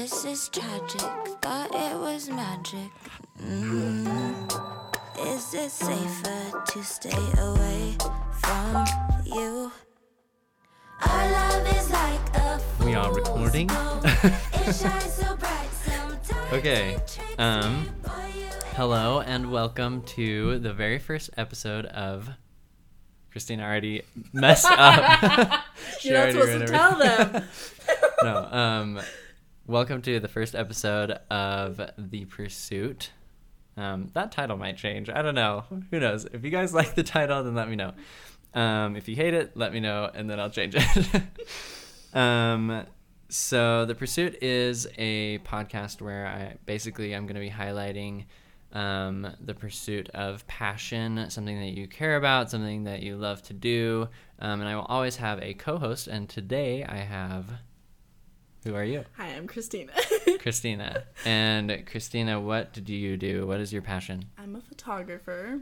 This is tragic. Thought it was magic. Mm. Is it safer to stay away from you? Our love is like a We are recording. It shines so bright sometimes Okay, um, me, boy, you ain't Hello and welcome to the very first episode of Christina already messed up. You're not supposed to tell them. no, um, welcome to the first episode of The Pursuit. Um, that title might change. I don't know. Who knows? If you guys like the title, then let me know. Um, if you hate it, let me know, and then I'll change it. um, so the pursuit is a podcast where I basically I'm going to be highlighting um, the pursuit of passion, something that you care about, something that you love to do, um, and I will always have a co-host. And today I have, who are you, Hi, I'm Christina. Christina? And Christina, what do you do? What is your passion? I'm a photographer.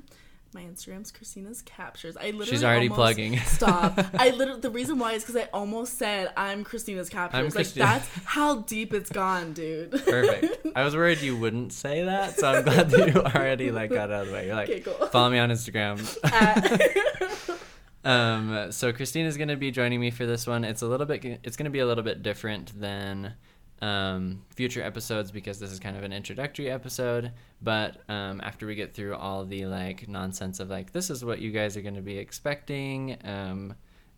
My Instagram's Christina's Captures. I literally She's already almost- plugging. Stop. I literally the reason why is because I almost said I'm Christina's Captures. like Christina. that's how deep it's gone, dude. Perfect. I was worried you wouldn't say that, so I'm glad that you already like got out of the way. You're like, Okay, cool. follow me on Instagram. Uh, Um, so Christina's going to be joining me for this one. It's a little bit. It's going to be a little bit different than um, future episodes because this is kind of an introductory episode. But um, after we get through all the like nonsense of like this is what you guys are going to be expecting, um,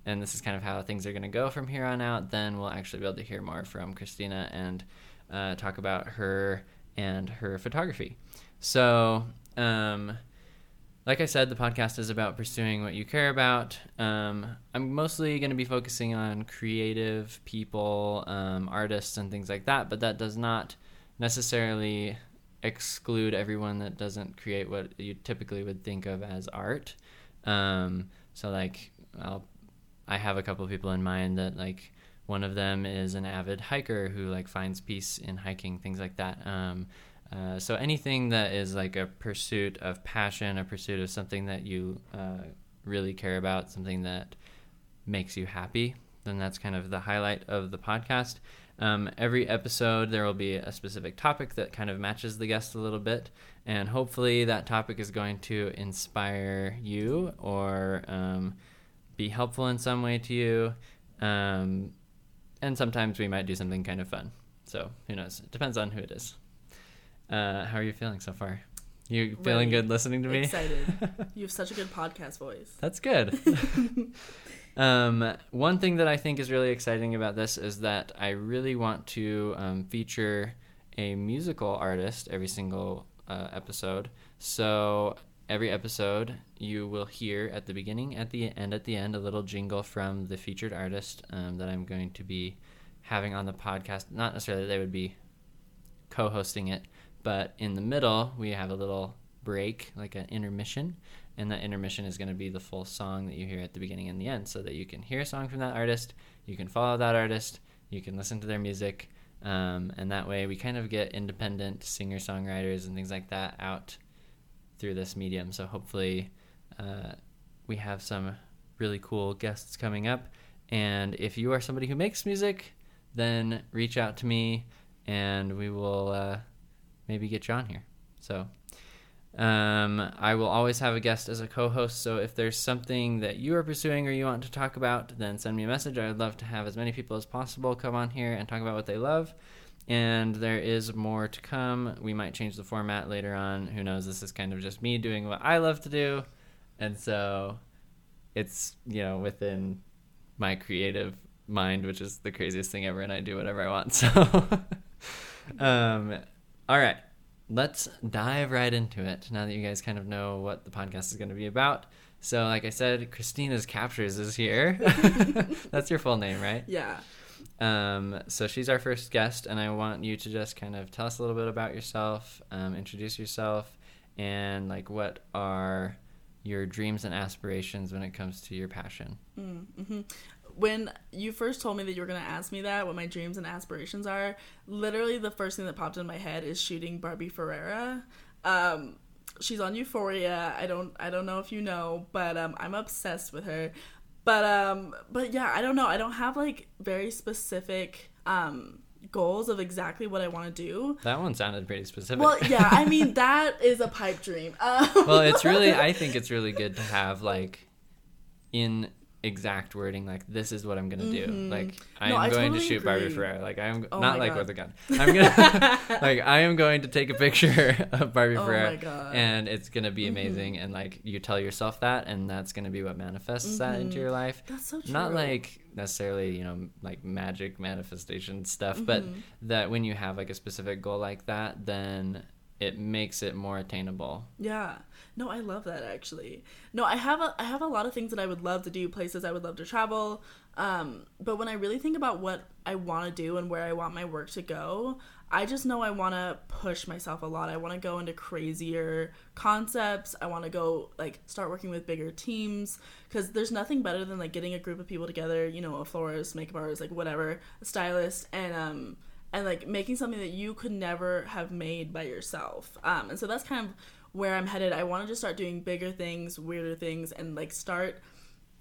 and this is kind of how things are going to go from here on out, then we'll actually be able to hear more from Christina and uh, talk about her and her photography. So. Um, like I said, the podcast is about pursuing what you care about. Um, I'm mostly going to be focusing on creative people, um, artists, and things like that, but that does not necessarily exclude everyone that doesn't create what you typically would think of as art. Um, so, like, I'll, I have a couple of people in mind that, like, one of them is an avid hiker who, like, finds peace in hiking, things like that. Uh, so anything that is like a pursuit of passion, a pursuit of something that you uh, really care about, something that makes you happy, then that's kind of the highlight of the podcast. Um, every episode, there will be a specific topic that kind of matches the guest a little bit, and hopefully that topic is going to inspire you or um, be helpful in some way to you. Um, and sometimes we might do something kind of fun. So who knows? It depends on who it is. Uh, how are you feeling so far? You feeling Really good listening to me? excited. You have such a good podcast voice. That's good. um, one thing that I think is really exciting about this is that I really want to um, feature a musical artist every single uh, episode. So every episode, you will hear at the beginning, at the and at the end, a little jingle from the featured artist um, that I'm going to be having on the podcast. Not necessarily that they would be co-hosting it, but in the middle we have a little break, like an intermission, and that intermission is going to be the full song that you hear at the beginning and the end, so that you can hear a song from that artist, you can follow that artist, you can listen to their music, um, and that way we kind of get independent singer-songwriters and things like that out through this medium. So hopefully, uh, we have some really cool guests coming up. And if you are somebody who makes music, then reach out to me and we will uh, maybe get on here. So um, I will always have a guest as a co host. So if there's something that you are pursuing or you want to talk about, then send me a message. I would love to have as many people as possible come on here and talk about what they love. And there is more to come. We might change the format later on. Who knows? This is kind of just me doing what I love to do. And so it's, you know, within my creative mind, which is the craziest thing ever, and I do whatever I want. So, um, all right, let's dive right into it. Now that you guys kind of know what the podcast is going to be about. So, like I said, Christina's Captures is here. That's your full name, right? Yeah. Um, so she's our first guest, and I want you to just kind of tell us a little bit about yourself, um, introduce yourself, and like what are your dreams and aspirations when it comes to your passion. hmm When you first told me that you were going to ask me that, what my dreams and aspirations are, literally the first thing that popped in my head is shooting Barbie Ferreira. Um, she's on Euphoria. I don't I don't know if you know, but um, I'm obsessed with her. But um, but yeah, I don't know. I don't have like very specific um goals of exactly what I want to do. That one sounded pretty specific. Well, yeah, I mean that is a pipe dream. Um, well, it's really I think it's really good to have like in exact wording like this is what I'm gonna do. Like I Mm-hmm. No, am I going totally to shoot Barbie agree. Ferreira. Like I'm Oh not like God. with a gun. I'm gonna like I am going to take a picture of Barbie Oh Ferreira my God. Mm-hmm. and it's gonna be amazing and like you tell yourself that and that's gonna be what manifests that into your life. That's so true. Not like necessarily, you know, like magic manifestation stuff, but Mm-hmm. that when you have like a specific goal like that, then it makes it more attainable. Yeah. No, I love that actually. No, I have a I have a lot of things that I would love to do, places I would love to travel. Um, but when I really think about what I want to do and where I want my work to go, I just know I want to push myself a lot. I want to go into crazier concepts. I want to go like start working with bigger teams because there's nothing better than like getting a group of people together, you know, a florist, makeup artist, like whatever, a stylist and um and like making something that you could never have made by yourself. Um, and so that's kind of where I'm headed. I want to just start doing bigger things, weirder things, and like start.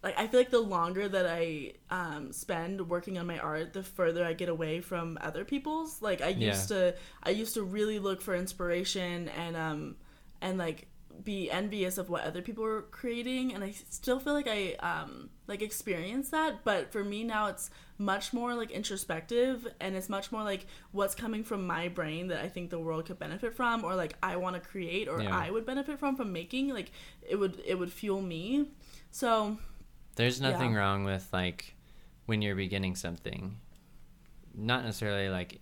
Like I feel like the longer that I um, spend working on my art, the further I get away from other people's. Like I used to, I used to really look for inspiration and um and like be envious of what other people were creating and I still feel like I um like experience that but for me now it's much more like introspective and it's much more like what's coming from my brain that I think the world could benefit from or like I want to create or Yeah. I would benefit from from making like it would it would fuel me so There's nothing Yeah. wrong with like when you're beginning something, not necessarily like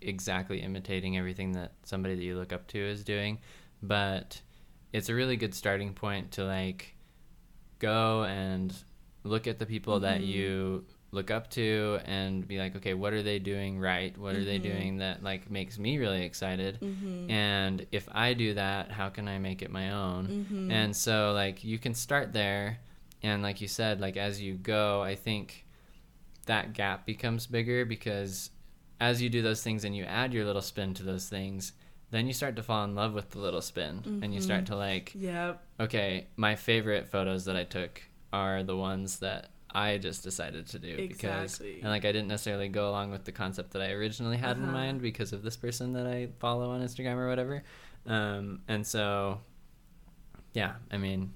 exactly imitating everything that somebody that you look up to is doing, but it's a really good starting point to like go and look at the people that Mm-hmm. you look up to and be like okay what are they doing right what are they Mm-hmm. doing that like makes me really excited and if i do that how can i make it my own Mm-hmm. and so like you can start there and like you said like as you go i think that gap becomes bigger because as you do those things and you add your little spin to those things then you start to fall in love with the little spin and you start to like yep okay my favorite photos that i took are the ones that i just decided to do because and like i didn't necessarily go along with the concept that i originally had in Uh-huh. mind because of this person that i follow on instagram or whatever um, and so yeah i mean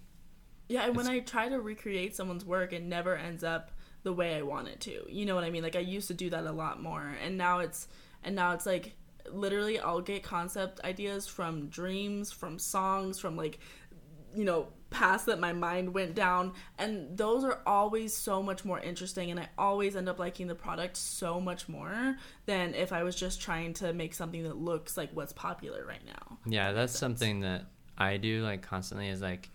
Yeah, and when I try to recreate someone's work, it never ends up the way I want it to. You know what I mean? Like I used to do that a lot more, and now it's and now it's like literally I'll get concept ideas from dreams, from songs, from like you know paths that my mind went down, and those are always so much more interesting, and I always end up liking the product so much more than if I was just trying to make something that looks like what's popular right now. Yeah, that's something that I do like constantly is like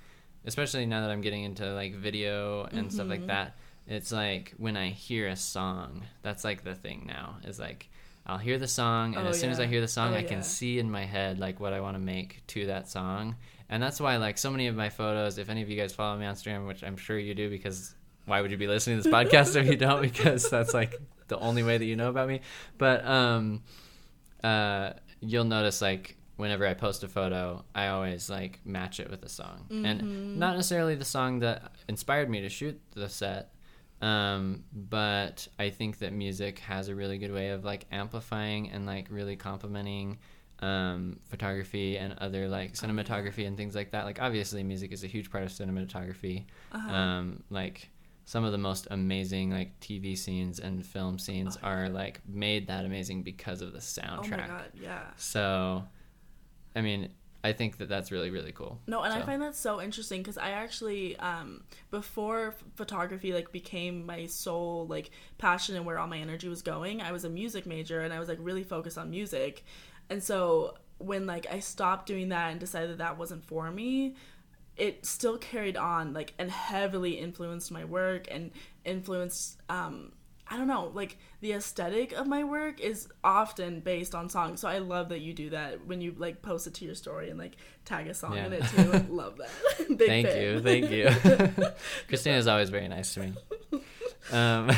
especially now that I'm getting into like video and stuff Mm-hmm. like that. It's like when I hear a song, that's like the thing now is like I'll hear the song and Oh, as soon as I hear the song Oh, I can yeah. see in my head like what I want to make to that song. And that's why like so many of my photos, if any of you guys follow me on Instagram, which I'm sure you do because why would you be listening to this podcast if you don't because that's like the only way that you know about me. But um uh, you'll notice like whenever I post a photo, I always like match it with a song, and not necessarily the song that inspired me to shoot the set. Um, but I think that music has a really good way of like amplifying and like really complementing um, photography and other like cinematography and things like that. Like obviously, music is a huge part of cinematography. Um, like some of the most amazing like TV scenes and film scenes are like made that amazing because of the soundtrack. Oh my god, yeah. So, I mean, I think that that's really really cool. No, and I find that so interesting because I actually, um, before photography like became my sole like passion and where all my energy was going, I was a music major and I was like really focused on music, and so when like I stopped doing that and decided that, that wasn't for me, it still carried on like and heavily influenced my work and influenced um I don't know, like the aesthetic of my work is often based on songs. So I love that you do that when you like post it to your story and like tag a song in it too. I love that. Thank fan. you, thank you. Christina is always very nice to me. Um,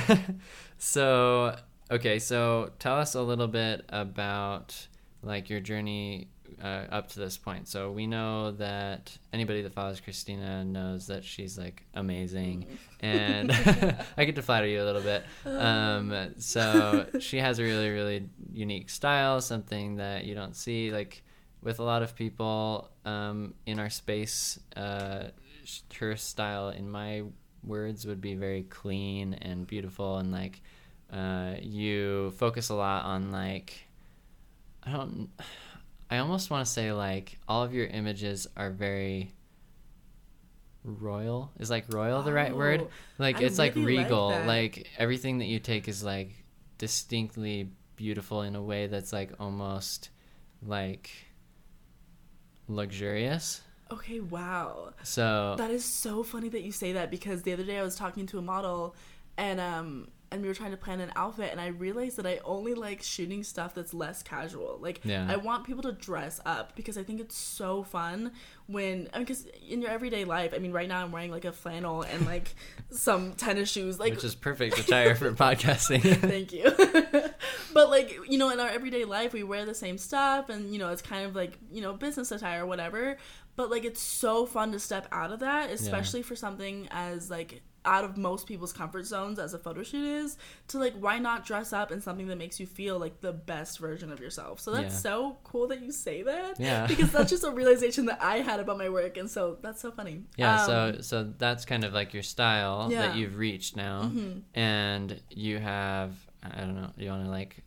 so okay, so tell us a little bit about like your journey uh, up to this point. So we know that anybody that follows Christina knows that she's like amazing, and I get to flatter you a little bit. Um, so she has a really really unique style, something that you don't see like with a lot of people um, in our space. Uh, her style, in my words, would be very clean and beautiful, and like uh, you focus a lot on like I don't. I almost want to say like all of your images are very royal. Is like royal the right word? Oh, Like I it's like really like regal. that. Like everything that you take is like distinctly beautiful in a way that's like almost like luxurious. Okay, wow. So That is so funny that you say that because the other day I was talking to a model and um and we were trying to plan an outfit and I realized that I only like shooting stuff that's less casual. Like Yeah. I want people to dress up because I think it's so fun when I mean in your everyday life, I mean right now I'm wearing like a flannel and like some tennis shoes like which is perfect attire for podcasting. Thank you. but like, you know, in our everyday life we wear the same stuff and you know, it's kind of like, you know, business attire or whatever. But like it's so fun to step out of that, especially for something as like out of most people's comfort zones as a photo shoot is to like why not dress up in something that makes you feel like the best version of yourself so that's Yeah. so cool that you say that Yeah. because that's just a realization that i had about my work and so that's so funny Yeah, Um, so so that's kind of like your style Yeah. that you've reached now, and you have I don't know. You want to like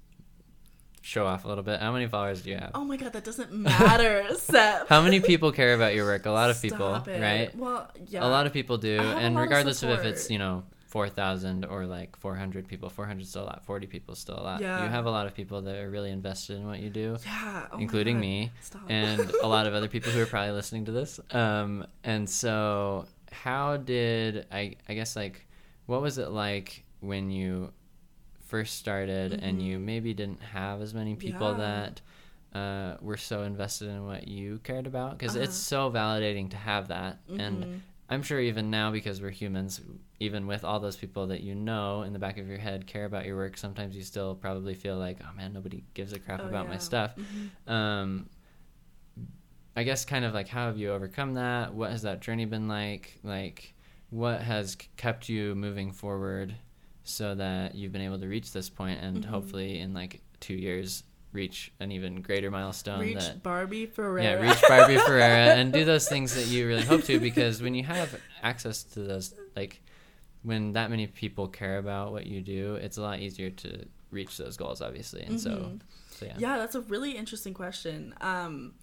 show off a little bit? How many followers do you have? oh my god that doesn't matter Seth. How many people care about your work? A lot of people, it. right? well yeah A lot of people do, I have a and lot of regardless of if it's you know four thousand or like four hundred people, four hundred still a lot, forty people still a lot. Yeah. You have a lot of people that are really invested in what you do yeah oh including me Stop. and a lot of other people who are probably listening to this. Um, and so, how did I? I guess like, what was it like when you first started and you maybe didn't have as many people Mm-hmm. Yeah. that uh, were so invested in what you cared about? Because it's Uh-huh. so validating to have that, Mm-hmm. and I'm sure even now because we're humans. Even with all those people that you know in the back of your head care about your work, sometimes you still probably feel like, oh man, nobody gives a crap Oh, about my yeah. stuff. Mhm. Um, I guess kind of like how have you overcome that? What has that journey been like? Like, what has kept you moving forward so that you've been able to reach this point and Mm-hmm. hopefully in like two years reach an even greater milestone reach that Barbie Ferreira. yeah reach Barbie Ferreira and do those things that you really hope to because when you have access to those like when that many people care about what you do it's a lot easier to reach those goals obviously and so Mhm. so yeah Yeah, that's a really interesting question. Um,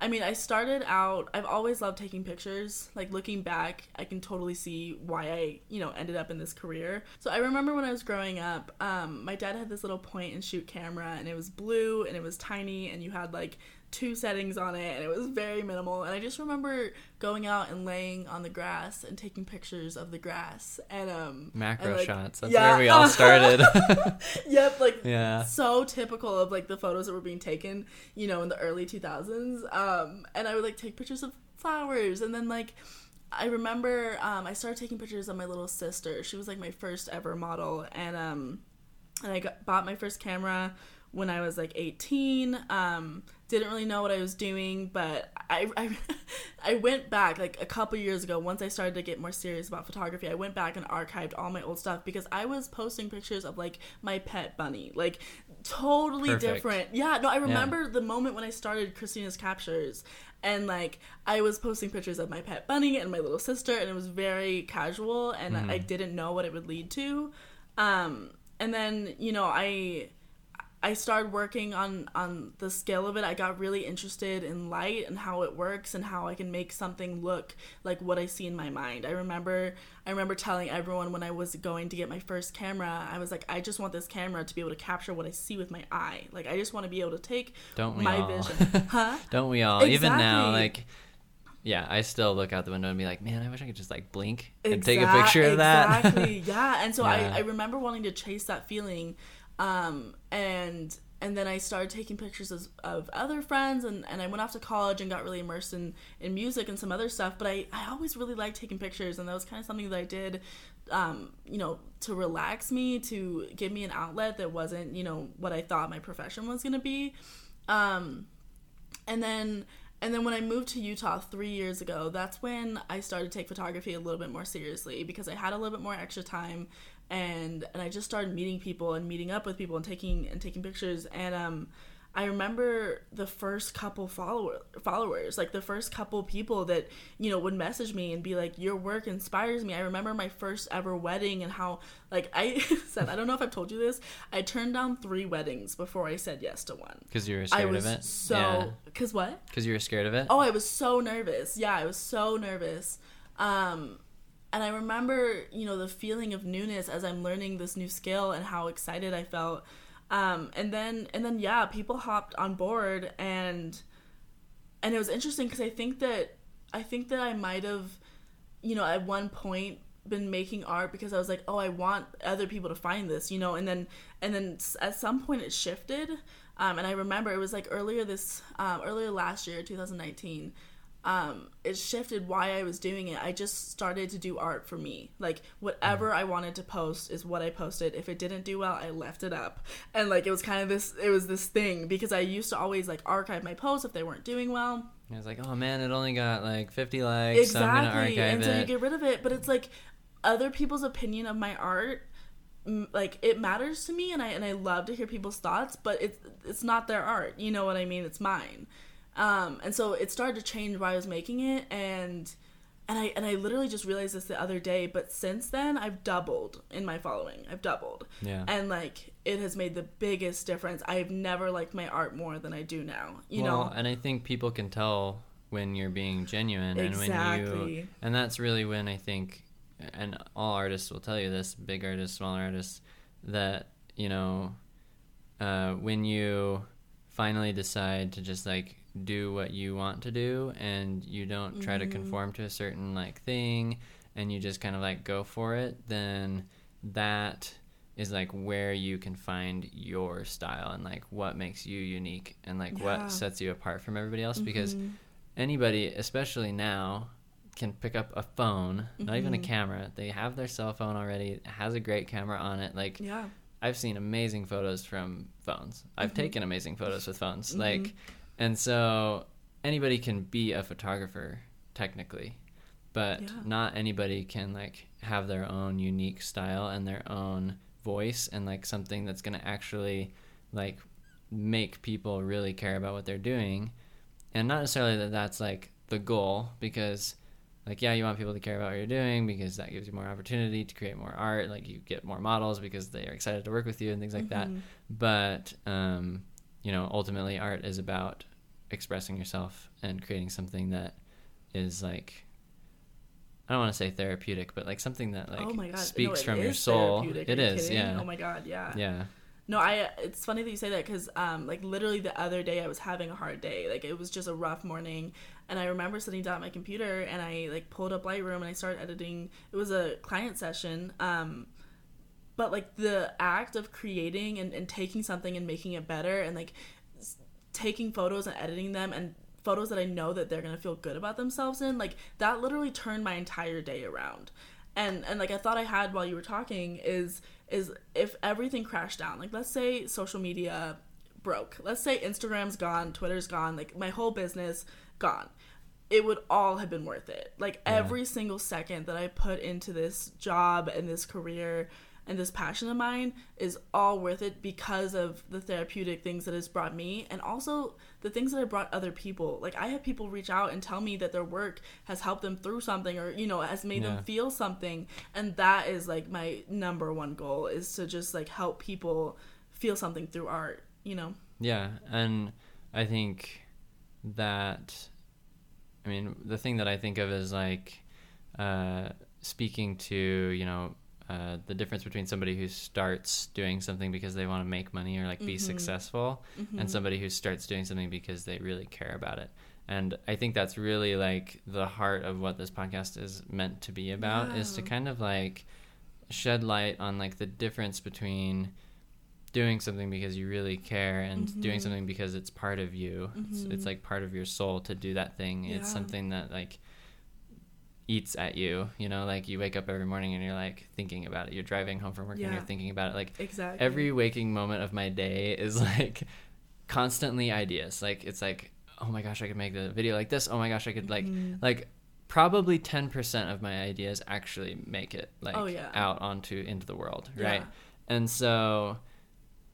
I mean, I started out. I've always loved taking pictures. Like looking back, I can totally see why I, you know, ended up in this career. So I remember when I was growing up, um, my dad had this little point and shoot camera, and it was blue and it was tiny, and you had like two settings on it, and it was very minimal. And I just remember going out and laying on the grass and taking pictures of the grass, and um, macro and, like, shots that's yeah. where we all started yep, like yeah so typical of like the photos that were being taken, you know, in the early 2000s. Um, and I would like take pictures of flowers, and then like I remember um, I started taking pictures of my little sister. She was like my first ever model, and um, and I got, bought my first camera when I was like 18. Um, didn't really know what I was doing, but I, I, I went back like a couple years ago. Once I started to get more serious about photography, I went back and archived all my old stuff because I was posting pictures of like my pet bunny, like totally Perfect. different. Yeah, no, I remember the moment when I started Christina's captures. And like I was posting pictures of my pet bunny and my little sister, and it was very casual, and I didn't know what it would lead to. Um, and then you know I I started working on on the scale of it. I got really interested in light and how it works and how I can make something look like what I see in my mind. I remember I remember telling everyone when I was going to get my first camera, I was like, I just want this camera to be able to capture what I see with my eye. Like I just want to be able to take Don't we my all? vision. Huh? Don't we all? Even now, like, yeah, I still look out the window and be like, man, I wish I could just like blink and take a picture of that. Exactly. Yeah. And so Yeah. I, I remember wanting to chase that feeling. Um, and and then I started taking pictures of, of other friends and, and I went off to college and got really immersed in, in music and some other stuff. But I, I always really liked taking pictures and that was kind of something that I did um, you know, to relax me, to give me an outlet that wasn't, you know, what I thought my profession was gonna be. Um and then and then when I moved to Utah three years ago, that's when I started to take photography a little bit more seriously because I had a little bit more extra time, and and I just started meeting people and meeting up with people and taking and taking pictures. And um, I remember the first couple follower followers, like the first couple people that you know would message me and be like, "Your work inspires me." I remember my first ever wedding and how like I said, I don't know if I've told you this. I turned down three weddings before I said yes to one. Because you were scared of it. so because what? Because you were scared of it. Oh, I was so nervous. Yeah, I was so nervous. Um, and I remember, you know, the feeling of newness as I'm learning this new skill and how excited I felt. Um, and then, and then, yeah, people hopped on board, and and it was interesting because I think that I think that I might have, you know, at one point been making art because I was like, oh, I want other people to find this, you know, and then and then at some point it shifted. Um, and I remember it was like earlier this um, earlier last year, 2019. Um, it shifted why I was doing it. I just started to do art for me. Like whatever I wanted to post is what I posted. If it didn't do well, I left it up. And like it was kind of this it was this thing because I used to always like archive my posts if they weren't doing well. I was like, oh man, it only got like 50 likes, so I'm gonna Exactly. archive And so you it. get rid of it, but it's like other people's opinion of my art like it matters to me and I and I love to hear people's thoughts, but it's it's not their art. You know what I mean? It's mine. Um and so it started to change while I was making it and and I and I literally just realized this the other day, but since then I've doubled in my following. I've doubled. Yeah. And like it has made the biggest difference. I've never liked my art more than I do now. You well, know? and I think people can tell when you're being genuine and when you and that's really when I think and all artists will tell you this, big artists, small artists, that, you know, uh, when you finally decide to just like do what you want to do and you don't try to Mm-hmm. conform to a certain like thing and you just kind of like go for it, then that is like where you can find your style and like what makes you unique and like Yeah. what sets you apart from everybody else because Mhm. anybody especially now can pick up a phone not even a Mhm. camera they have their cell phone already has a great camera on it like Yeah. I've seen amazing photos from phones i've Mhm. taken amazing photos with phones Mhm. like and so anybody can be a photographer technically but Yeah. not anybody can like have their own unique style and their own voice and like something that's going to actually like make people really care about what they're doing and not necessarily that that's like the goal because like yeah you want people to care about what you're doing because that gives you more opportunity to create more art like you get more models because they are excited to work with you and things like that Mhm. but um, you know ultimately art is about expressing yourself and creating something that is like I don't want to say therapeutic, but like something that like oh speaks no, from your soul. It is, kidding? yeah, Oh my god, yeah. yeah, No, I. It's funny that you say that because, um, like literally the other day I was having a hard day. Like it was just a rough morning, and I remember sitting down at my computer and I like pulled up Lightroom and I started editing. It was a client session, um, but like the act of creating and, and taking something and making it better and like taking photos and editing them and photos that I know that they're gonna feel good about themselves in, like that literally turned my entire day around. And and like I thought I had while you were talking is is if everything crashed down, like let's say social media broke, let's say Instagram's gone, Twitter's gone, like my whole business gone. It would all have been worth it. Like Yeah. every single second that I put into this job and this career and this passion of mine is all worth it because of the therapeutic things that it's brought me and also the things that I brought other people. Like I have people reach out and tell me that their work has helped them through something or you know has made Yeah. them feel something and that is like my number one goal is to just like help people feel something through art, you know. yeah. And I think that, I mean, the thing that I think of is like uh, speaking to you know. Uh, the difference between somebody who starts doing something because they want to make money or like be Mhm. successful Mhm. and somebody who starts doing something because they really care about it. And I think that's really like the heart of what this podcast is meant to be about is to kind of like shed light on like the difference between doing something because you really care and doing Mhm. something because it's part of you. It's, it's Mhm. like part of your soul to do that thing. It's something that like eats at you, you know, like you wake up every morning and you're like thinking about it. You're driving home from work and you're thinking about it. Like Exactly. every waking moment of my day is like constantly ideas like it's like oh my gosh, I could make a video like this. Oh my gosh, I could like Mm-hmm. like probably 10% of my ideas actually make it like Oh, yeah. out onto into the world, Yeah. right? And so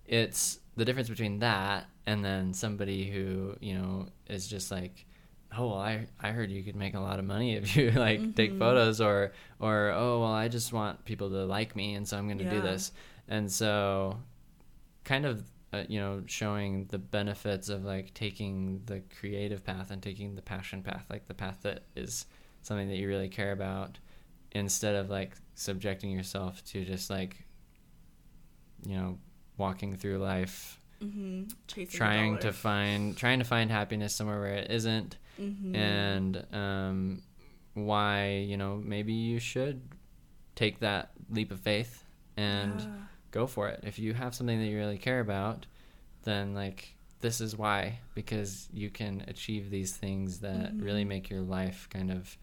it's the difference between that and then somebody who, you know, is just like oh well, I I heard you could make a lot of money if you like take Mhm. photos or or oh well I just want people to like me and so I'm going to do this. And so kind of uh, you know showing the benefits of like taking the creative path and taking the passion path like the path that is something that you really care about instead of like subjecting yourself to just like you know walking through life hmm trying to find trying to find happiness somewhere where it isn't Mhm. and um why you know maybe you should take that leap of faith and Yeah. go for it. If you have something that you really care about, then like this is why because you can achieve these things that really Mhm. make your life kind of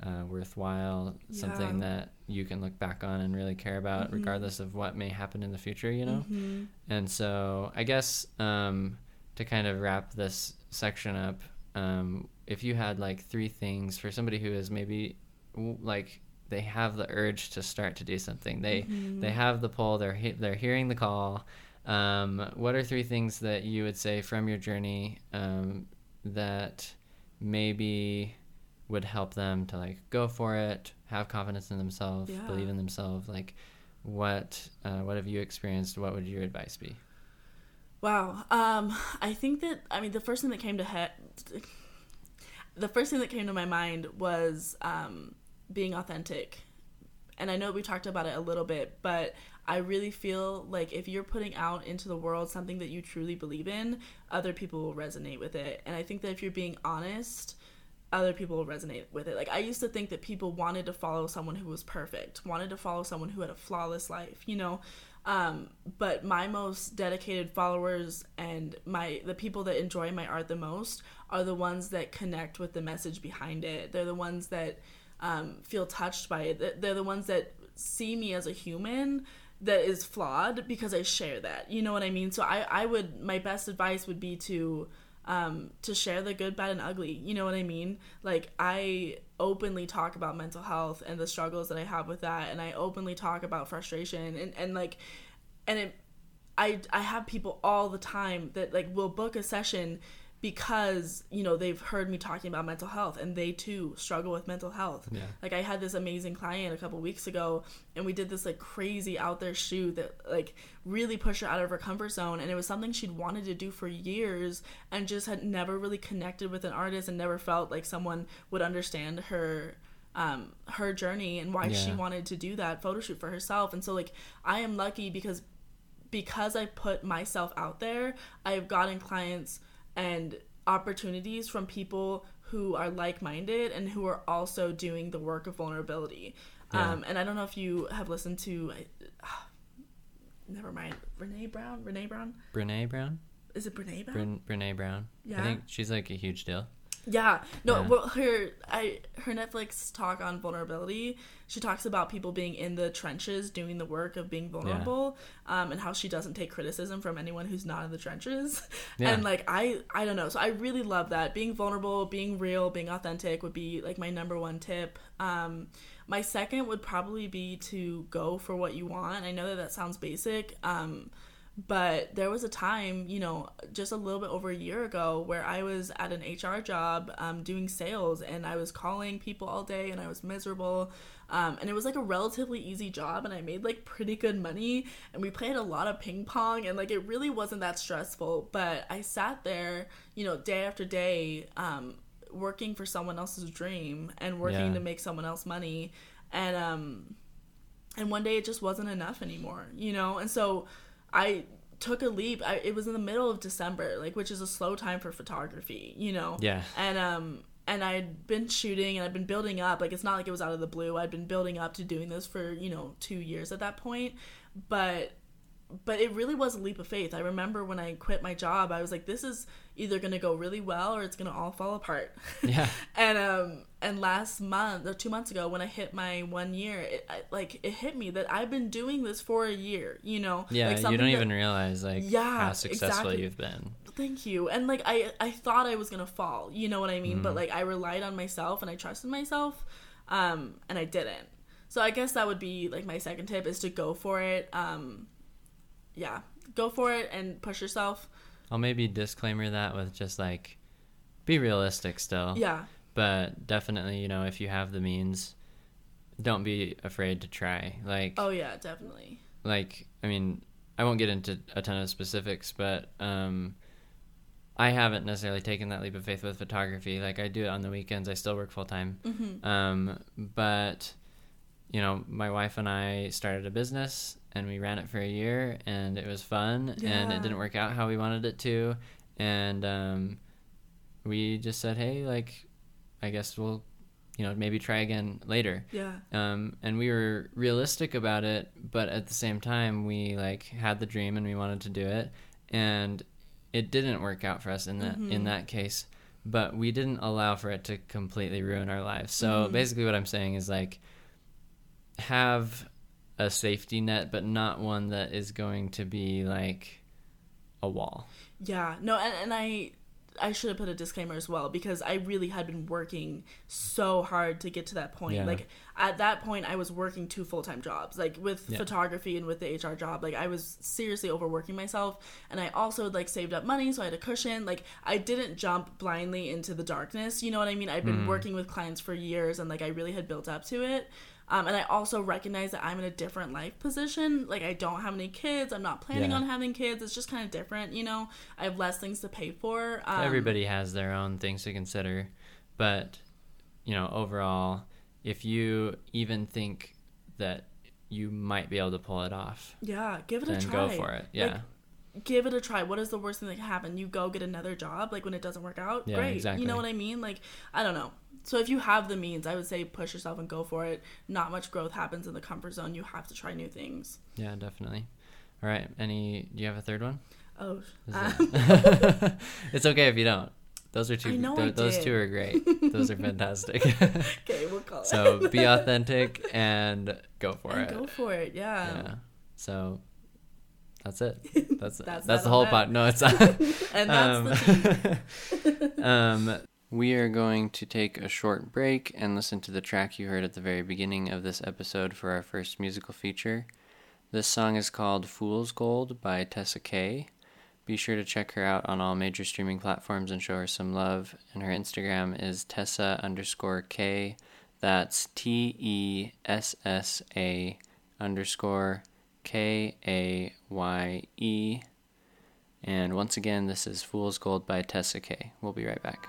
uh, worthwhile, something that you can look back on and really care about, Mhm. regardless of what may happen in the future. You know. Mhm. And so I guess um, to kind of wrap this section up, um, if you had like three things for somebody who is maybe like they have the urge to start to do something, they Mhm. they have the pull, they're he- they're hearing the call. Um, what are three things that you would say from your journey um, that maybe would help them to like go for it, have confidence in themselves, Yeah. believe in themselves? Like, what uh, what have you experienced? What would your advice be? Wow. Um, I think that I mean the first thing that came to head, the first thing that came to my mind was um, being authentic, and I know we talked about it a little bit, but I really feel like if you're putting out into the world something that you truly believe in, other people will resonate with it, and I think that if you're being honest. Other people will resonate with it. Like I used to think that people wanted to follow someone who was perfect, wanted to follow someone who had a flawless life, you know. Um, but my most dedicated followers and my the people that enjoy my art the most are the ones that connect with the message behind it. They're the ones that um, feel touched by it. They're- the ones that see me as a human that is flawed because I share that. You know what I mean? So I, I would my best advice would be to um, to share the good, bad, and ugly. You know what I mean? Like I openly talk about mental health and the struggles that I have with that, and I openly talk about frustration and and like, and it, I I have people all the time that like will book a session because you know they've heard me talking about mental health and they too struggle with mental health. Yeah. like i had this amazing client a couple weeks ago and we did this like crazy out there shoot that like really pushed her out of her comfort zone and it was something she'd wanted to do for years and just had never really connected with an artist and never felt like someone would understand her um her journey and why she wanted to do that photo shoot for herself. And so like i am lucky because because I put myself out there, I've gotten clients and opportunities from people who are like minded and who are also doing the work of vulnerability. Yeah. Um, and I don't know if you have listened to, uh, never mind, Renee Brown. Renee Brown. Brene Brown? Is it Brene Brown? Bren- Brene Brown. Yeah. I think she's like a huge deal. Yeah, no. Yeah. Well, her I her Netflix talk on vulnerability. She talks about people being in the trenches doing the work of being vulnerable, um, and how she doesn't take criticism from anyone who's not in the trenches. Yeah. And like I I don't know. So I really love that being vulnerable, being real, being authentic would be like my number one tip. Um, my second would probably be to go for what you want. I know that that sounds basic. Um, but there was a time, you know, just a little bit over a year ago where I was at an HR job um, doing sales and I was calling people all day and I was miserable. Um, and it was like a relatively easy job and I made like pretty good money and we played a lot of ping pong and like it really wasn't that stressful. But I sat there, you know, day after day, um, working for someone else's dream and working Yeah. to make someone else money. And, um, and one day it just wasn't enough anymore you know and so i took a leap I, it was in the middle of december like which is a slow time for photography you know Yeah. and um and i'd been shooting and i'd been building up like it's not like it was out of the blue i'd been building up to doing this for you know two years at that point but but it really was a leap of faith. I remember when I quit my job, I was like, this is either going to go really well or it's going to all fall apart. Yeah. and um and last month or 2 months ago when I hit my 1 year, it I, like it hit me that I've been doing this for a year, you know? Yeah, like you don't that- even realize like Yeah, how successful exactly. you've been. thank you and like i i thought i was gonna fall you know what i mean Mm-hmm. but like i relied on myself and i trusted myself um and i didn't so i guess that would be like my second tip is to go for it um yeah go for it and push yourself I'll maybe disclaimer that with just like be realistic still. yeah But definitely, you know, if you have the means, don't be afraid to try. Like oh yeah definitely like I mean, I won't get into a ton of specifics, but um I haven't necessarily taken that leap of faith with photography. Like I do it on the weekends. I still work full time. Mm-hmm. Um, but you know, my wife and I started a business and we ran it for a year and it was fun and it didn't work out how we wanted it to and um, we just said, "Hey, like I guess we'll you know, maybe try again later." yeah. Um, and we were realistic about it but at the same time we like had the dream and we wanted to do it and it didn't work out for us in that in that case. But we didn't allow for it to completely ruin our lives. So basically what i'm saying is like have a safety net but not one that is going to be like a wall. Yeah, no, and, and I I should have put a disclaimer as well because I really had been working so hard to get to that point. Yeah. Like at that point, I was working two full time jobs, like with Yeah. photography and with the HR job. Like I was seriously overworking myself, and I also like saved up money, so I had a cushion. Like I didn't jump blindly into the darkness. You know what I mean? I've been Mm-hmm. working with clients for years, and like I really had built up to it. Um, and I also recognize that I'm in a different life position. Like I don't have any kids. I'm not planning Yeah. on having kids. It's just kind of different, you know. I have less things to pay for. Um, everybody has their own things to consider but you know overall if you even think that you might be able to pull it off Yeah, give it a try. go for it yeah Like, give it a try. What is the worst thing that can happen? You go get another job, like when it doesn't work out. Yeah, Great. exactly. You know what I mean? Like I don't know. So if you have the means, I would say push yourself and go for it. Not much growth happens in the comfort zone. You have to try new things. yeah definitely all right any do you have a third one Oh, um, it- it's okay if you don't those are two I know tho- I those two are great those are fantastic okay, we'll call it. so be authentic and go for And it go for it. Yeah. yeah so that's it that's That's that's, the whole that. pot no it's not And that's the tea. um, we are going to take a short break and listen to the track you heard at the very beginning of this episode for our first musical feature. This song is called Fool's Gold by Tessa Kaye. Be sure to check her out on all major streaming platforms and show her some love. And her Instagram is Tessa underscore K. That's T E S S A underscore K A Y E. And once again, this is Fool's Gold by Tessa Kaye. We'll be right back.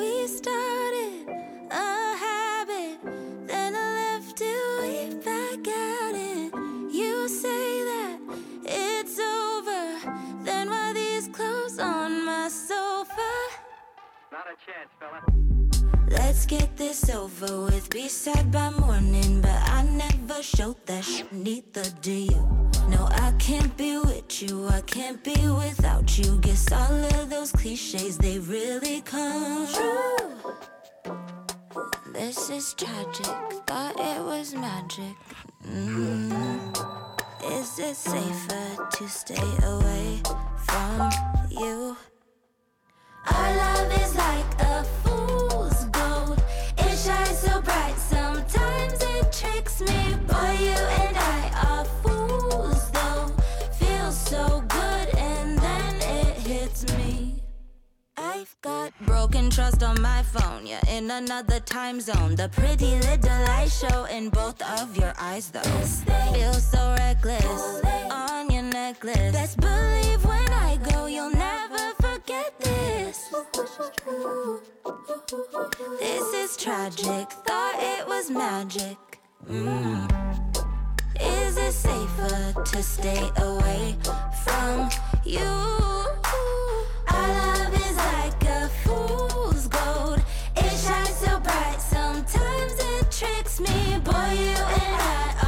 We started a habit, then I left it, we back at it. You say that it's over, then why these clothes on my sofa? Not a chance, fella. Let's get this over with. Be sad by morning, but I never showed that shit. Neither do you. No, I can't be with you. I can't be without you. Guess all of those cliches they really come true. This is tragic. Thought it was magic. Mm. Is it safer to stay away from you? Our love trust on my phone. You're in another time zone. The pretty little light show in both of your eyes, though. Feel so reckless on your necklace. Best believe when I go, you'll never forget this. This is tragic. Thought it was magic. Mm. Is it safer to stay away from you? Our love is like me. Boy, you and I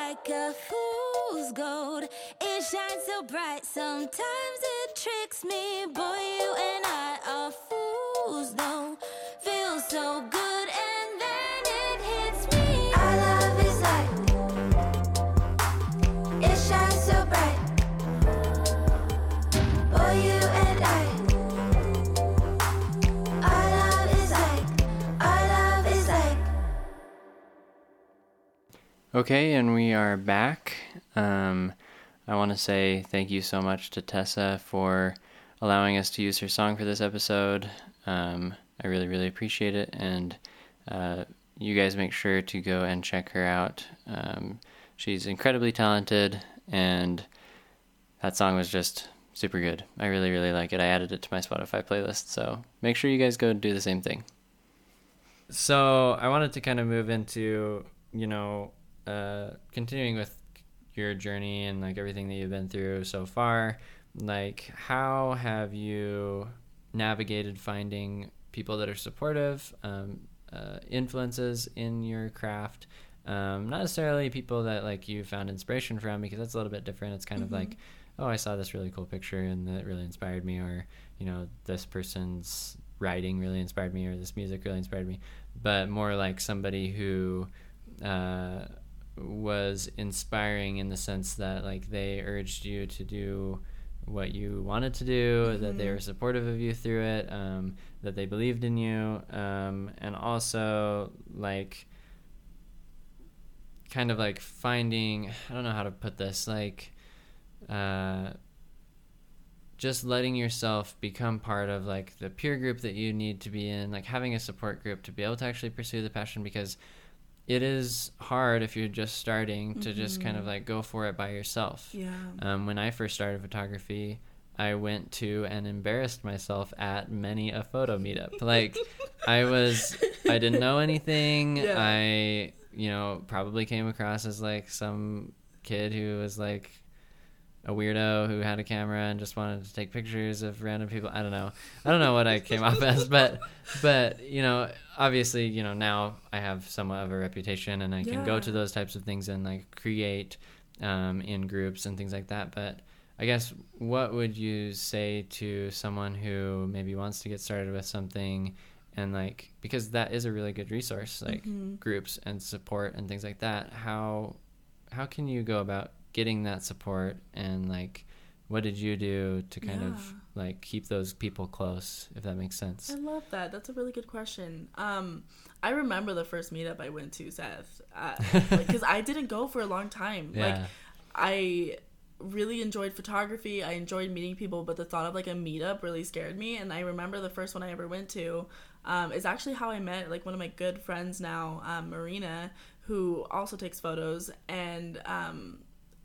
like a fool's gold. It shines so bright, sometimes it tricks me. Boy, you and I are fools, though. Feels so good, Okay, and we are back. Um, I want to say thank you so much to Tessa for allowing us to use her song for this episode. Um, I really, really appreciate it, and uh, you guys make sure to go and check her out. Um, she's incredibly talented, and that song was just super good. I really, really like it. I added it to my Spotify playlist, so make sure you guys go do the same thing. So I wanted to kind of move into, you know, uh, continuing with your journey and like everything that you've been through so far. Like, how have you navigated finding people that are supportive, um, uh, influences in your craft? Um, not necessarily people that like you found inspiration from because that's a little bit different. It's kind of like, oh, I saw this really cool picture and that really inspired me, or you know, this person's writing really inspired me, or this music really inspired me. But more like somebody who uh, was inspiring in the sense that like they urged you to do what you wanted to do, that they were supportive of you through it, um, that they believed in you, um, and also like kind of like finding I don't know how to put this like uh, just letting yourself become part of like the peer group that you need to be in, like having a support group to be able to actually pursue the passion because it is hard if you're just starting to just kind of like go for it by yourself. Yeah. Um, when I first started photography, I went to and embarrassed myself at many a photo meetup. Like, I was, I didn't know anything. Yeah. I, you know, probably came across as like some kid who was like a weirdo who had a camera and just wanted to take pictures of random people. I don't know. I don't know what I came off as, but, but you know, obviously, you know, now I have somewhat of a reputation and I can go to those types of things and like create um, in groups and things like that. But I guess what would you say to someone who maybe wants to get started with something and like because that is a really good resource like groups and support and things like that how how can you go about getting that support and like what did you do to kind of like keep those people close if that makes sense I love that. That's a really good question. Um, I remember the first meetup I went to, Seth, because I didn't go for a long time. Like, Yeah. I really enjoyed photography. I enjoyed meeting people, but the thought of like a meetup really scared me. And I remember the first one I ever went to um, is actually how I met like one of my good friends now, um, Marina, who also takes photos, and um,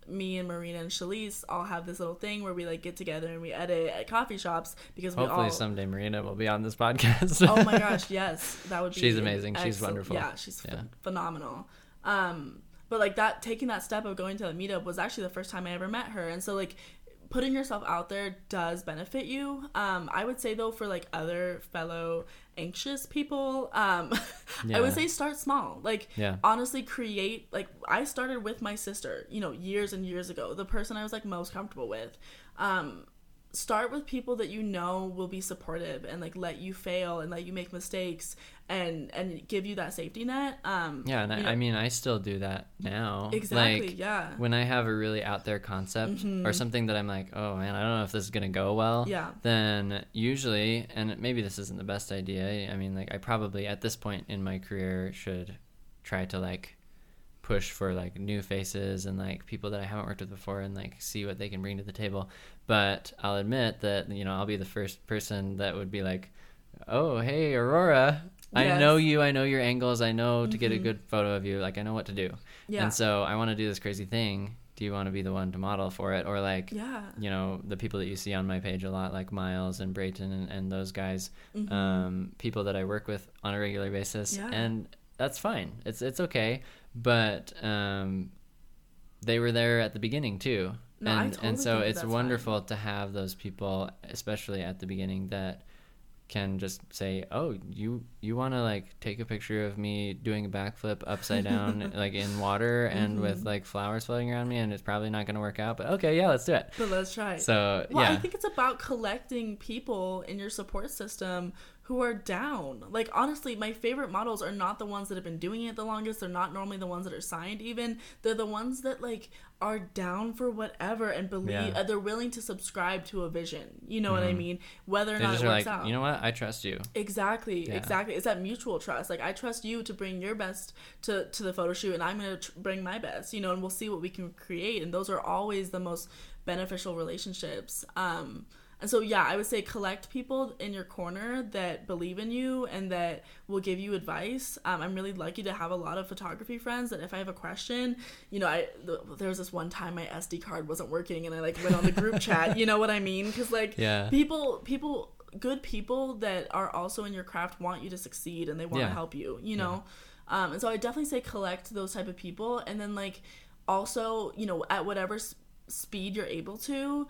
me and Marina and Shalise all have this little thing where we like get together and we edit at coffee shops because we hopefully all someday marina will be on this podcast oh my gosh, yes, that would be. She's amazing. She's wonderful. Yeah, she's ph- phenomenal. Um, but like that, taking that step of going to a meetup was actually the first time I ever met her, and so like putting yourself out there does benefit you. Um, I would say though for like other fellow anxious people, um, I would say start small. Like Yeah. honestly, create like I started with my sister, you know, years and years ago, the person I was like most comfortable with. Um, start with people that you know will be supportive and like let you fail and let you make mistakes and and give you that safety net um Yeah, and I, I mean, I still do that now. Exactly, Like, yeah. Mm-hmm. When I have a really out there concept or something that I'm like, oh man, I don't know if this is gonna go well. Yeah. Then usually, and maybe this isn't the best idea. I mean, like I probably at this point in my career should try to like push for like new faces and like people that I haven't worked with before and like see what they can bring to the table. But I'll admit that you know I'll be the first person that would be like, "Oh, hey, Aurora, I know you. I know your angles. I know to get a good photo of you. Like I know what to do." Yeah. And so I want to do this crazy thing. Do you want to be the one to model for it, or like, Yeah. you know, the people that you see on my page a lot, like Miles and Brayton and, and those guys, Mm-hmm. um, people that I work with on a regular basis, Yeah. and that's fine. It's it's okay, but um, they were there at the beginning too, No, I and totally and so it's wonderful to have those people, especially at the beginning, that can just say, "Oh, you you want to like take a picture of me doing a backflip upside down like in water and Mm-hmm. with like flowers floating around me and it's probably not going to work out, but okay, yeah, let's do it." But let's try. So, well, yeah. I think it's about collecting people in your support system who are down. Like honestly, my favorite models are not the ones that have been doing it the longest. They're not normally the ones that are signed even. They're the ones that like are down for whatever and believe Yeah. Mm-hmm. uh, they're willing to subscribe to a vision. You know what I mean? Whether or they not it works like, out. "You know what? I trust you." Exactly, Yeah. exactly. It's that mutual trust. Like I trust you to bring your best to to the photo shoot, and I'm gonna tr- bring my best. You know, and we'll see what we can create. And those are always the most beneficial relationships. Um, and so yeah, I would say collect people in your corner that believe in you and that will give you advice. Um, I'm really lucky to have a lot of photography friends that if I have a question, you know, I th- there was this one time my SD card wasn't working, and I like went on the group chat. You know what I mean? Because like Yeah. people people good people that are also in your craft want you to succeed and they want to Yeah. help you you know um, and so i definitely say collect those type of people and then like also you know at whatever s- speed you're able to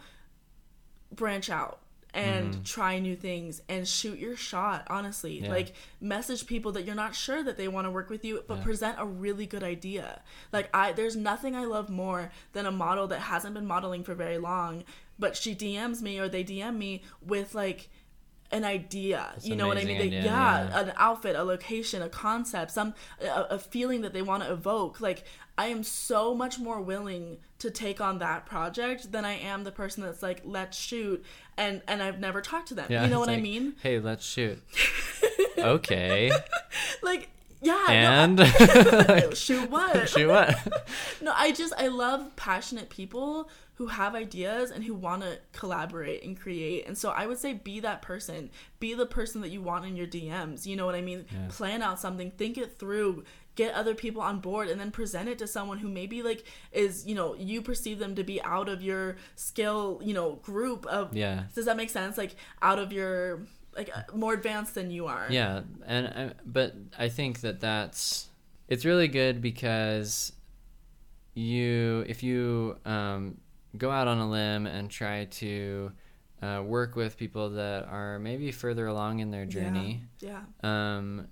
branch out and mm-hmm. try new things and shoot your shot honestly Yeah. like message people that you're not sure that they want to work with you but Yeah. present a really good idea like i there's nothing i love more than a model that hasn't been modeling for very long but she dms me or they dm me with like an idea That's you know what i mean They- idea, yeah, yeah. an outfit a location a concept some a, a feeling that they want to evoke like i am so much more willing to take on that project than i am the person that's like let's shoot and and i've never talked to them Yeah, you know what i mean Hey, let's shoot. okay. like yeah And? No, shoot what? Shoot what? no i just i love passionate people who have ideas and who want to collaborate and create. And so i would say be that person. Be the person that you want in your dms you know what i mean? Yeah. plan out something think it through get other people on board and then present it to someone who maybe like is you know you perceive them to be out of your skill you know group of Yeah. does that make sense? Like out of your like uh, more advanced than you are Yeah, and I, but I think that that's it's really good because you if you um, go out on a limb and try to uh, work with people that are maybe further along in their journey, yeah um,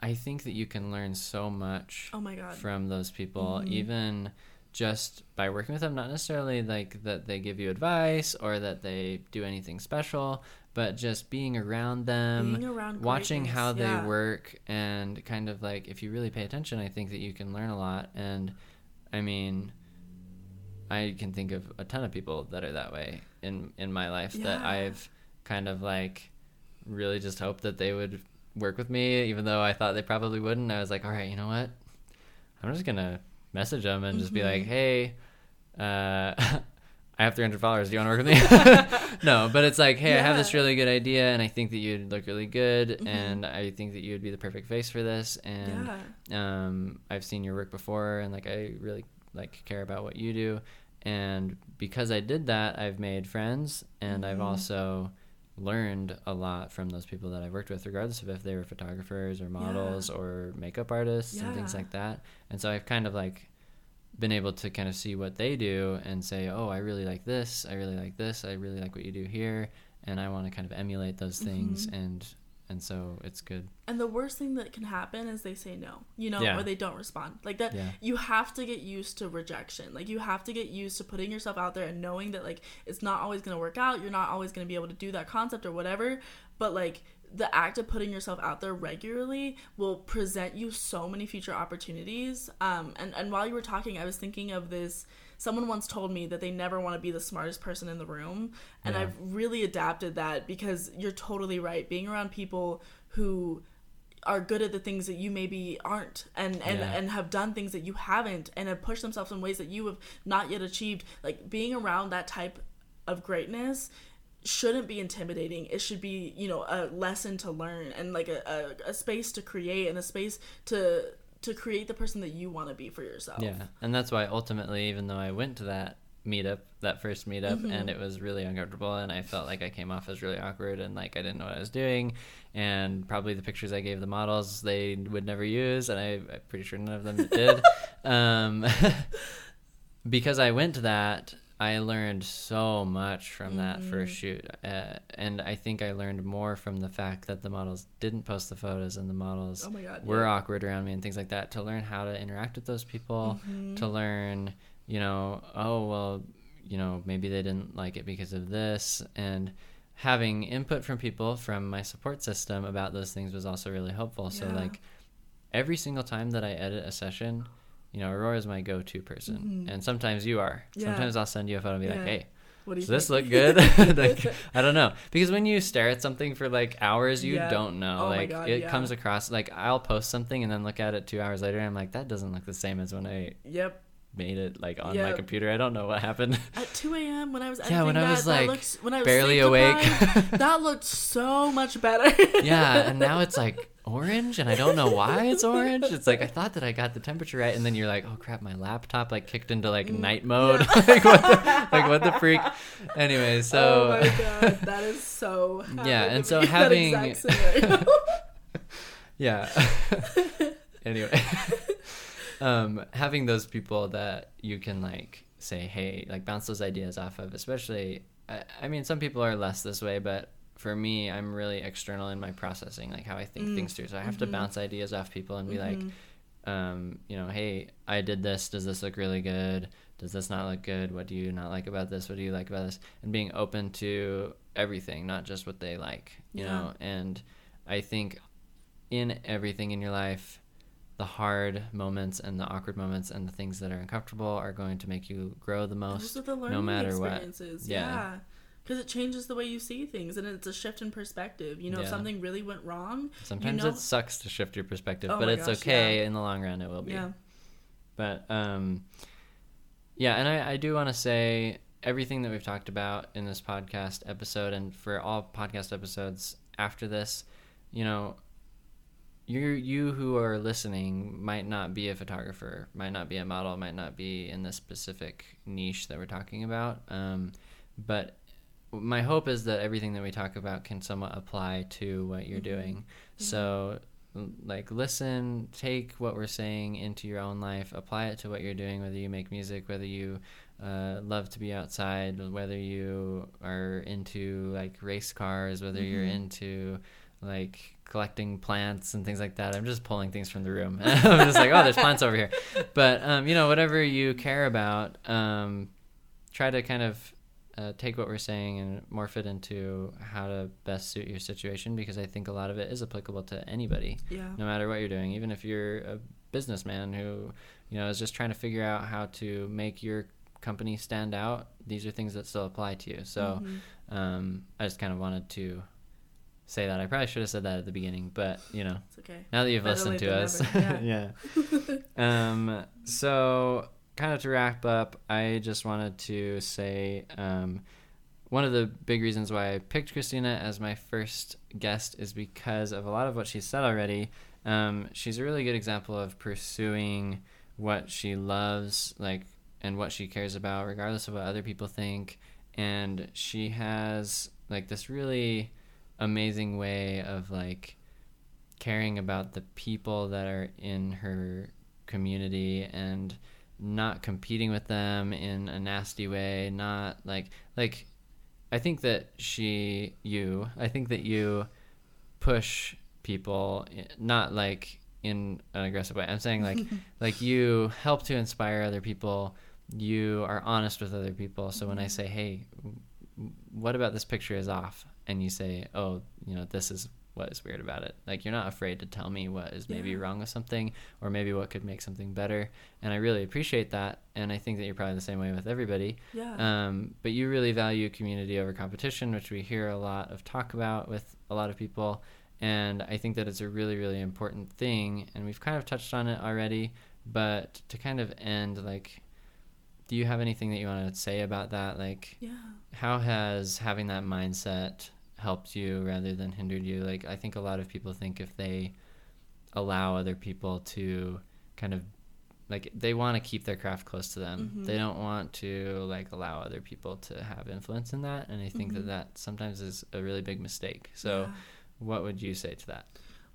I think that you can learn so much oh my god from those people, Mhm. even just by working with them. Not necessarily like that they give you advice or that they do anything special, but just being around them, Being around watching how they yeah. work, and kind of like if you really pay attention, I think that you can learn a lot. And I mean, I can think of a ton of people that are that way in in my life that I've kind of like really just hoped that they would work with me, even though I thought they probably wouldn't. I was like, all right, you know what? I'm just gonna message them and just be like, Mhm. hey, uh, I have 300 followers. Do you want to work with me? no, but it's like, hey, I have this really good idea, and I think that you'd look really good, Mhm. and I think that you would be the perfect face for this, and yeah um, I've seen your work before, and like I really like care about what you do, and because I did that, I've made friends, and I've Mhm. also learned a lot from those people that I've worked with, regardless of if they were photographers or models or makeup artists and things like that. And so I've kind of like been able to kind of see what they do and say, oh, I really like this, I really like this, I really like what you do here, and I want to kind of emulate those things, Mhm. and and so it's good. And the worst thing that can happen is they say no, you know, Yeah. or they don't respond. Like that, Yeah. you have to get used to rejection. Like you have to get used to putting yourself out there and knowing that like it's not always going to work out. You're not always going to be able to do that concept or whatever. But like the act of putting yourself out there regularly will present you so many future opportunities. Um, and and while you were talking, I was thinking of this. Someone once told me that they never want to be the smartest person in the room, and Yeah. I've really adapted that because you're totally right. Being around people who are good at the things that you maybe aren't and and, Yeah. and have done things that you haven't and have pushed themselves in ways that you have not yet achieved like being around that type of greatness shouldn't be intimidating. It should be you know a lesson to learn and like a, a, a space to create and a space to to create the person that you want to be for yourself. Yeah, and that's why ultimately, even though I went to that meetup, that first meetup, Mm-hmm. and it was really uncomfortable, and I felt like I came off as really awkward, and like I didn't know what I was doing, and probably the pictures I gave the models they would never use, and I, I'm pretty sure none of them did, um, because I went to that I learned so much from that first shoot, uh, and I think I learned more from the fact that the models didn't post the photos and the models Oh God, were yeah. awkward around me and things like that. To learn how to interact with those people, Mm-hmm. to learn, you know, oh well, you know, maybe they didn't like it because of this, and having input from people from my support system about those things was also really helpful. So like every single time that I edit a session, you know, Aurora is my go-to person, and sometimes you are. Mm-hmm. Yeah. Sometimes I'll send you a photo and be like, "Hey, What do you does this look good?" like, I don't know, because when you stare at something for like hours, you Yeah. don't know. Oh like God, it yeah. comes across like I'll post something and then look at it two hours later, and I'm like, that doesn't look the same as when I Yep. Made it like on my computer. I don't know what happened. At 2 a.m. when I was Yeah, when editing I was, like, when I was barely awake. that looked so much better. yeah, and now it's like orange, and I don't know why it's orange. It's like I thought that I got the temperature right, and then you're like, oh crap, my laptop like kicked into like Mm, night mode. like what the, like what the freak? Anyway, so oh my god, that is so. Yeah, and so that having- yeah. anyway, um, having those people that you can like say, hey, like bounce those ideas off of, especially. I, I mean, some people are less this way, but for me, I'm really external in my processing, like how I think Mm, things through. So I have mm-hmm. to bounce ideas off people and be like, um, you know, hey, I did this. Does this look really good? Does this not look good? What do you not like about this? What do you like about this? And being open to everything, not just what they like, you Yeah. know. And I think in everything in your life, the hard moments and the awkward moments and the things that are uncomfortable are going to make you grow the most, Those are the learning no matter what. experiences. Yeah. Yeah. Because it changes the way you see things, and it's a shift in perspective. You know, if something really went wrong, Sometimes you know, it sucks to shift your perspective, Oh but it's gosh, okay yeah. in the long run. It will be. yeah, But um, yeah, and I, I do want to say everything that we've talked about in this podcast episode, and for all podcast episodes after this, you know, you you who are listening might not be a photographer, might not be a model, might not be in this specific niche that we're talking about. Um, but my hope is that everything that we talk about can somewhat apply to what you're doing. So, like, listen, take what we're saying into your own life, apply it to what you're doing, whether you make music, whether you uh, love to be outside, whether you are into like race cars, whether you're into like collecting plants and things like that. I'm just pulling things from the room. I'm just like, oh, there's plants over here. But um, you know, whatever you care about, um, try to kind of uh, take what we're saying and morph it into how to best suit your situation because I think a lot of it is applicable to anybody, yeah, no matter what you're doing. Even if you're a businessman who, you know, is just trying to figure out how to make your company stand out, these are things that still apply to you. So Mm-hmm. um, I just kind of wanted to say that. I probably should have said that at the beginning, but you know, it's okay. now that you've Better listened to than us, never, yeah. um, so kind of to wrap up, I just wanted to say um, one of the big reasons why I picked Christina as my first guest is because of a lot of what she said already. Um, she's a really good example of pursuing what she loves, like, and what she cares about, regardless of what other people think. And she has like this really amazing way of like caring about the people that are in her community and not competing with them in a nasty way not like like i think that she you i think that you push people eh, not like in an aggressive way. I'm saying like like you help to inspire other people. You are honest with other people. So when i mm-hmm. say hey what about this picture is off and you say oh you know this is what is weird about it like you're not afraid to tell me what is maybe Yeah. wrong with something or maybe what could make something better and i really appreciate that and i think that you're probably the same way with everybody Yeah. um, but you really value community over competition which we hear a lot of talk about with a lot of people and i think that it's a really really important thing and we've kind of touched on it already but to kind of end like do you have anything that you want to say about that like yeah. how has having that mindset helped you rather than hindered you like i think a lot of people think if they allow other people to kind of like they want to keep their craft close to them Mhm. they don't want to like allow other people to have influence in that and i think Mhm. that that sometimes is a really big mistake so Yeah. what would you say to that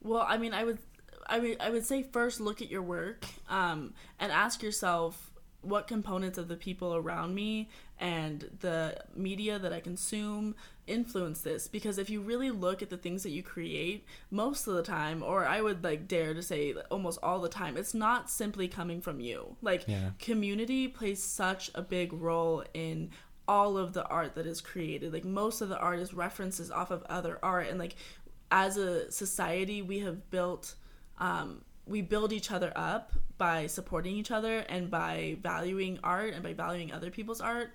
Well, I mean, I would, I mean, I would say first look at your work, um, and ask yourself, what components of the people around me and the media that I consume influence this because if you really look at the things that you create most of the time or I would like dare to say almost all the time it's not simply coming from you. Like Yeah. community plays such a big role in all of the art that is created. Like most of the art is references off of other art and like as a society we have built um, we build each other up by supporting each other and by valuing art and by valuing other people's art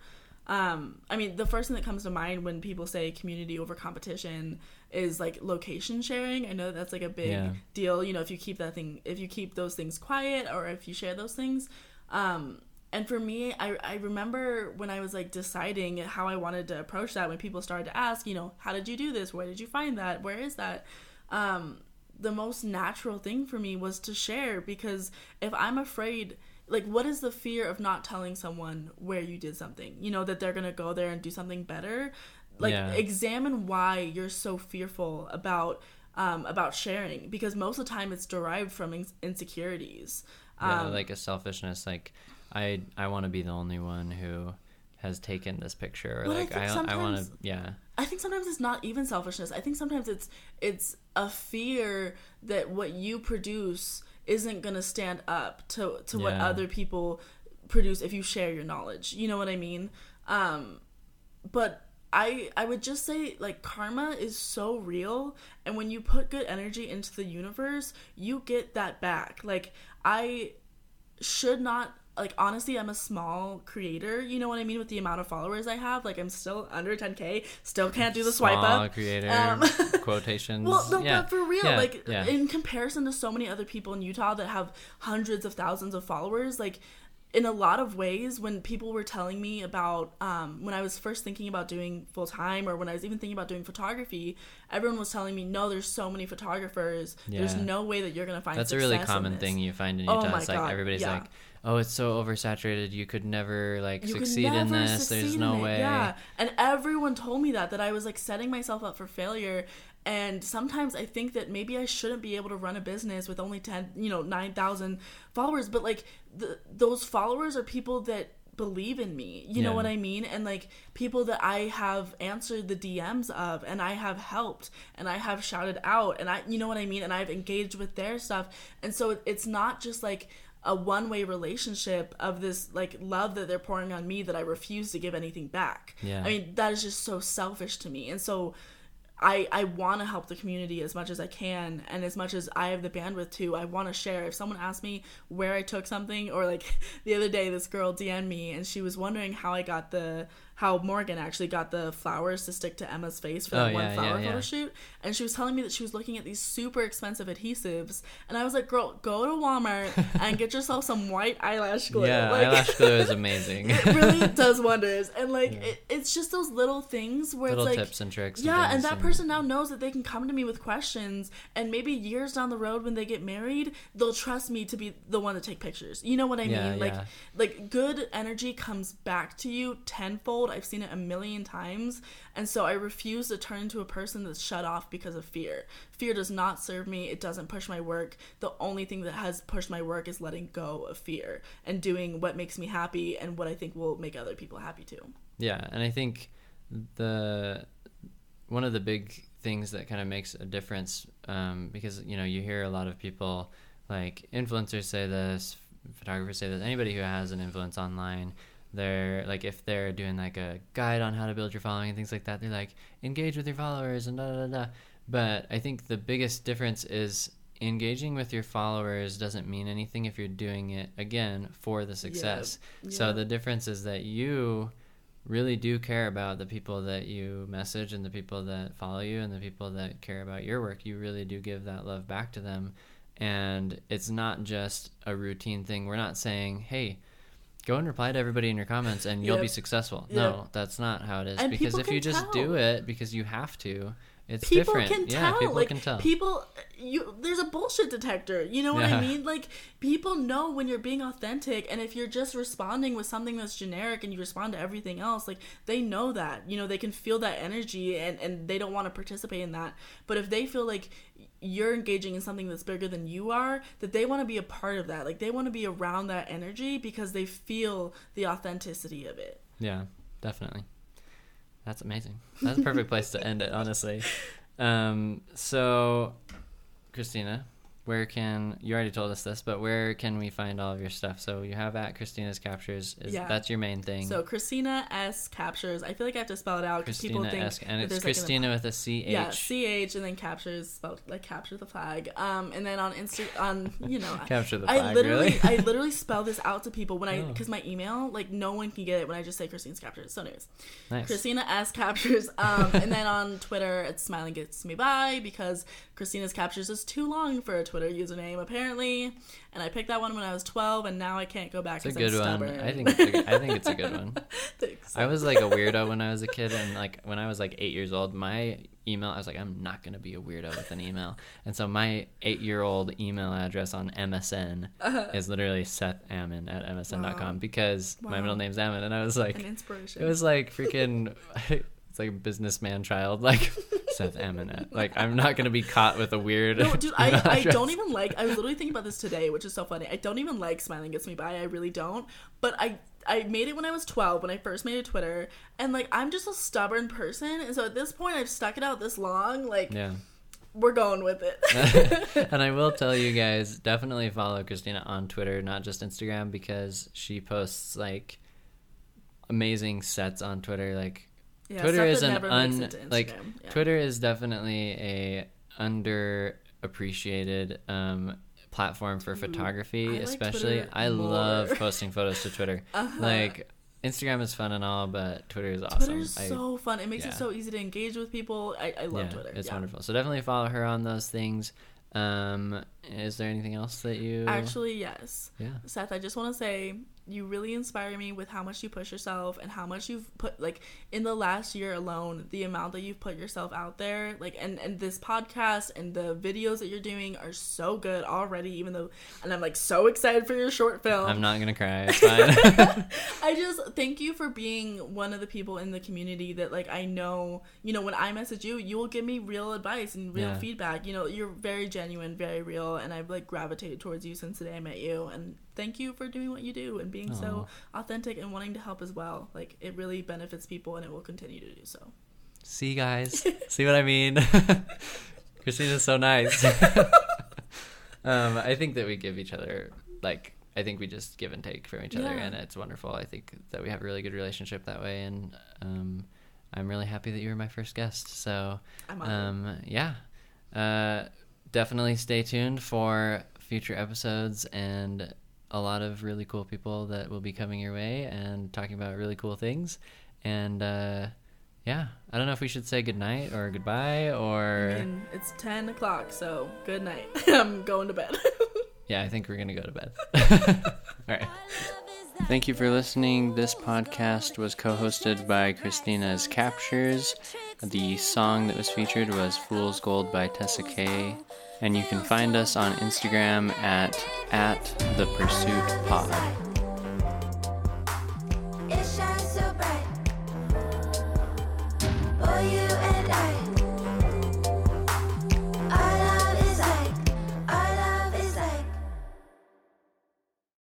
um, i mean the first thing that comes to mind when people say community over competition is like location sharing. I know that's like a big Yeah. deal you know if you keep that thing if you keep those things quiet or if you share those things. Um, and for me I, I remember when i was like deciding how i wanted to approach that when people started to ask you know how did you do this? Where did you find that? Where is that? Um, the most natural thing for me was to share because if i'm afraid like what is the fear of not telling someone where you did something you know that they're gonna go there and do something better like Yeah. examine why you're so fearful about um, about sharing because most of the time it's derived from ins- insecurities yeah, um, like a selfishness like i i want to be the only one who has taken this picture or I like think i i, want to yeah I think sometimes it's not even selfishness. I think sometimes it's it's a fear that what you produce isn't gonna stand up to to what other people produce if you share your knowledge. You know what I mean? Um, but I I would just say like karma is so real, and when you put good energy into the universe, you get that back. Like I should not like honestly i'm a small creator you know what i mean with the amount of followers i have like i'm still under 10k still can't do the swipe up. Small up creator Um, quotations well no yeah but for real yeah, like yeah. in comparison to so many other people in utah that have hundreds of thousands of followers like in a lot of ways when people were telling me about um, when i was first thinking about doing full time or when i was even thinking about doing photography everyone was telling me no there's so many photographers there's no way that you're gonna find That's a really in common this." thing you find in Oh Utah. my it's like God, everybody's yeah. like, "Oh, it's so oversaturated. You could never like you succeed in never this. There's succeed no it. way." Yeah, and everyone told me that that I was like setting myself up for failure. And sometimes I think that maybe I shouldn't be able to run a business with only ten, you know, nine thousand followers. But like the, those followers are people that believe in me. You know what I mean? And like people that I have answered the DMs of, and I have helped, and I have shouted out, and I, you know what I mean? And I've engaged with their stuff. And so it's not just like a one way relationship of this like love that they're pouring on me that I refuse to give anything back. Yeah. I mean, that is just so selfish to me. And so I I want to help the community as much as I can and as much as I have the bandwidth to, I want to share. If someone asks me where I took something or like the other day this girl DM'd me and she was wondering how I got the how Morgan actually got the flowers to stick to Emma's face for Oh, that one yeah, flower yeah, yeah. photo shoot and she was telling me that she was looking at these super expensive adhesives and I was like, "Girl, go to Walmart and get yourself some white eyelash glue." Yeah, Like- eyelash glue is amazing. it really does wonders and like it, it's just those little things where Little it's like tips and tricks. yeah and things that person now knows that they can come to me with questions and maybe years down the road when they get married they'll trust me to be the one to take pictures you know what i Yeah, mean like yeah. like good energy comes back to you tenfold i've seen it a million times and so i refuse to turn into a person that's shut off because of fear. Fear does not serve me. It doesn't push my work. The only thing that has pushed my work is letting go of fear and doing what makes me happy and what i think will make other people happy too. Yeah, and I think the one of the big things that kind of makes a difference um, because you know you hear a lot of people like influencers say this, photographers say this. Anybody who has an influence online, they're like if they're doing like a guide on how to build your following and things like that, they're like engage with your followers and da da da. da. But I think the biggest difference is engaging with your followers doesn't mean anything if you're doing it again for the success. So Yeah. the difference is that you really do care about the people that you message and the people that follow you and the people that care about your work. You really do give that love back to them. And it's not just a routine thing. We're not saying, hey, go and reply to everybody in your comments and you'll be successful. Yep. No, that's not how it is. And because if you just tell. do it because you have to, it's people different. can yeah, tell. people like, can tell. People, you there's a bullshit detector. You know what Yeah. I mean? Like people know when you're being authentic, and if you're just responding with something that's generic and you respond to everything else, like they know that. You know they can feel that energy, and and they don't want to participate in that. But if they feel like you're engaging in something that's bigger than you are, that they want to be a part of that. Like they want to be around that energy because they feel the authenticity of it. Yeah, definitely. That's amazing. That's a perfect place to end it, honestly. Um, so, Christina, where can you already told us this, but where can we find all of your stuff? So you have at Christina's Captures. Is Yeah. that's your main thing? So Christina S captures. I feel like I have to spell it out because people think S, and it's there's, like, an- Christina with a C H. Yeah, C H and then captures spelled like capture the flag. Um, and then on Insta on you know Capture the flag. I literally really? I literally spell this out to people when I Oh. because my email like no one can get it when I just say Christina's captures. So anyways, nice. Christina S captures. Um, and then on Twitter it's smiling gets me by because Christina's captures is too long for a Twitter username apparently. And I picked that one when I was twelve, and now I can't go back. It's a good I'm one. stubborn. I think it's a, good- I think it's a good one. Thanks. I was like a weirdo when I was a kid, and like when I was like eight years old, my email I was like, I'm not gonna be a weirdo with an email, and so my eight-year-old email address on MSN is literally Seth Ammon at MSN.com Uh-huh. Wow. because my Wow. middle name's Ammon, and I was like, it was like freaking. It's like a businessman child, like Seth Ammon. Like I'm not gonna be caught with a weird. No, dude, I, I don't even like. I was literally thinking about this today, which is so funny. I don't even like smiling gets me by. I really don't. But I I made it when I was 12 when I first made a Twitter, and like I'm just a stubborn person, and so at this point I've stuck it out this long. Like Yeah. we're going with it. and I will tell you guys definitely follow Christina on Twitter, not just Instagram, because she posts like amazing sets on Twitter. Like Yeah, Twitter is an un makes it to like Yeah. Twitter is definitely a underappreciated um platform for photography, I especially. Twitter I love posting photos to Twitter. Uh-huh. Like Instagram is fun and all, but Twitter is awesome. Twitter's I- so fun. It makes yeah. it so easy to engage with people. I, I love yeah, Twitter. It's yeah. wonderful. So definitely follow her on those things. Um, is there anything else that you Actually, yes. Yeah. Seth, I just want to say you really inspire me with how much you push yourself and how much you've put like in the last year alone, the amount that you've put yourself out there. Like and and this podcast and the videos that you're doing are so good already even though and I'm like so excited for your short film. I'm not gonna cry. It's fine. I just thank you for being one of the people in the community that like I know, you know, when I message you, you will give me real advice and real Yeah. feedback. You know, you're very genuine, very real, and I've like gravitated towards you since the day I met you. And thank you for doing what you do and being so authentic and wanting to help as well. Like it really benefits people and it will continue to do so. See, you guys. See what I mean? Christina's so nice. um, I think that we give each other like. I think we just give and take from each other, Yeah. and it's wonderful. I think that we have a really good relationship that way, and um, I'm really happy that you were my first guest. So, I'm um, yeah, uh, definitely stay tuned for future episodes and a lot of really cool people that will be coming your way and talking about really cool things. And uh, yeah, I don't know if we should say goodnight or goodbye or And it's ten o'clock, so good night. I'm going to bed. yeah, I think we're gonna go to bed. All right. Thank you for listening. This podcast was co hosted by Christina's Captures. The song that was featured was Fool's Gold by Tessa Kaye. And you can find us on Instagram at, at the Pursuit Pod.